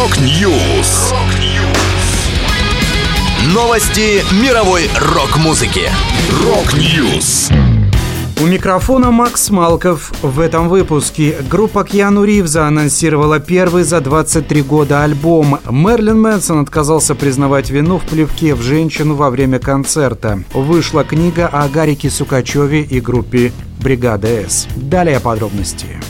Rock News. Новости мировой рок-музыки. Rock News. У микрофона Макс Малков. В этом выпуске группа Кьяну Ривза анонсировала первый за 23 года альбом. Мерлин Мэнсон отказался признавать вину в плевке в женщину во время концерта. Вышла книга о Гарике Сукачеве и группе «Бригада С». Далее подробности.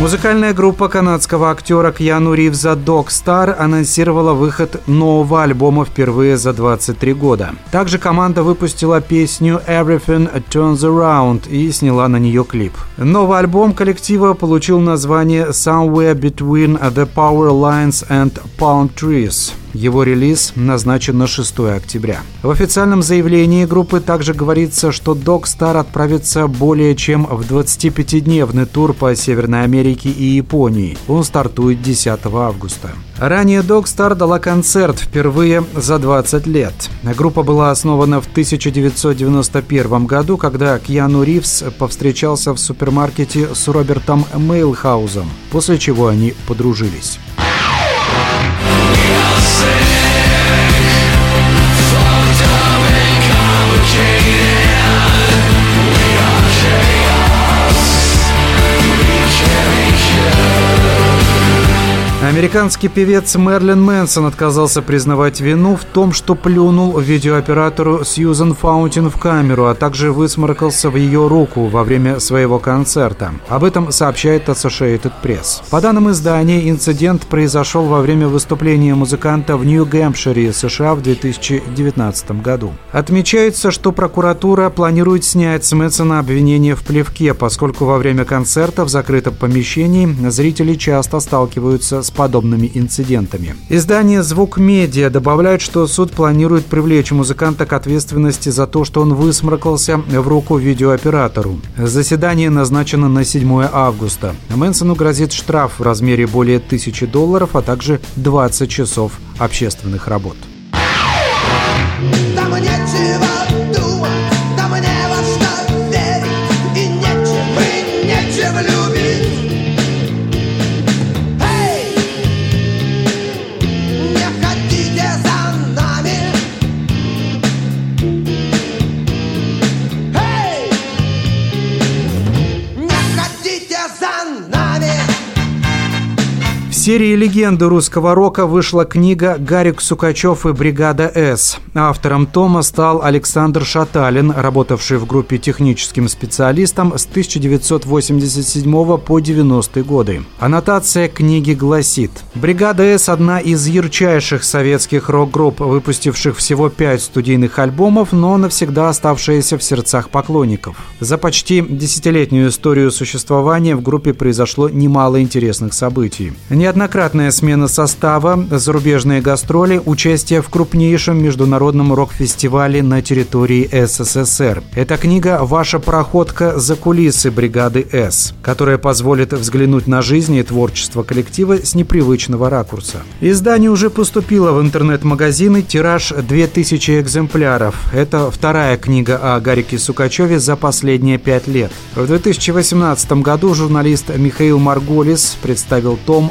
Музыкальная группа канадского актера Кьяну Ривза Dog Star анонсировала выход нового альбома впервые за 23 года. Также команда выпустила песню Everything Turns Around и сняла на нее клип. Новый альбом коллектива получил название Somewhere Between the Power Lines and Palm Trees. Его релиз назначен на 6 октября. В официальном заявлении группы также говорится, что Dog Star отправится более чем в 25-дневный тур по Северной Америке и Японии. Он стартует 10 августа. Ранее Dog Star дала концерт впервые за 20 лет. Группа была основана в 1991 году, когда Кьяну Ривз повстречался в супермаркете с Робертом Мейлхаузом, после чего они подружились. Американский певец Мерлин Мэнсон отказался признавать вину в том, что плюнул видеооператору Сьюзен Фаунтин в камеру, а также высморкался в ее руку во время своего концерта. Об этом сообщает Associated Press. По данным издания, инцидент произошел во время выступления музыканта в Нью-Гэмпшире, США в 2019 году. Отмечается, что прокуратура планирует снять с Мэнсона обвинение в плевке, поскольку во время концерта в закрытом помещении зрители часто сталкиваются с подобными инцидентами. Издание «Звук Медиа» добавляет, что суд планирует привлечь музыканта к ответственности за то, что он высморкался в руку видеооператору. Заседание назначено на 7 августа. Мэнсону грозит штраф в размере более тысячи долларов, а также 20 часов общественных работ. Там нечего серии «Легенды русского рока» вышла книга «Гарик Сукачев и бригада С». Автором тома стал Александр Шаталин, работавший в группе техническим специалистом с 1987 по 90 годы. Аннотация книги гласит «Бригада С – одна из ярчайших советских рок-групп, выпустивших всего пять студийных альбомов, но навсегда оставшаяся в сердцах поклонников. За почти десятилетнюю историю существования в группе произошло немало интересных событий. Неоднократно Неоднократная смена состава, зарубежные гастроли, участие в крупнейшем международном рок-фестивале на территории СССР. Эта книга «Ваша проходка за кулисы бригады С», которая позволит взглянуть на жизнь и творчество коллектива с непривычного ракурса. Издание уже поступило в интернет-магазины, тираж 2000 экземпляров. Это вторая книга о Гарике Сукачеве за последние пять лет. В 2018 году журналист Михаил Марголис представил том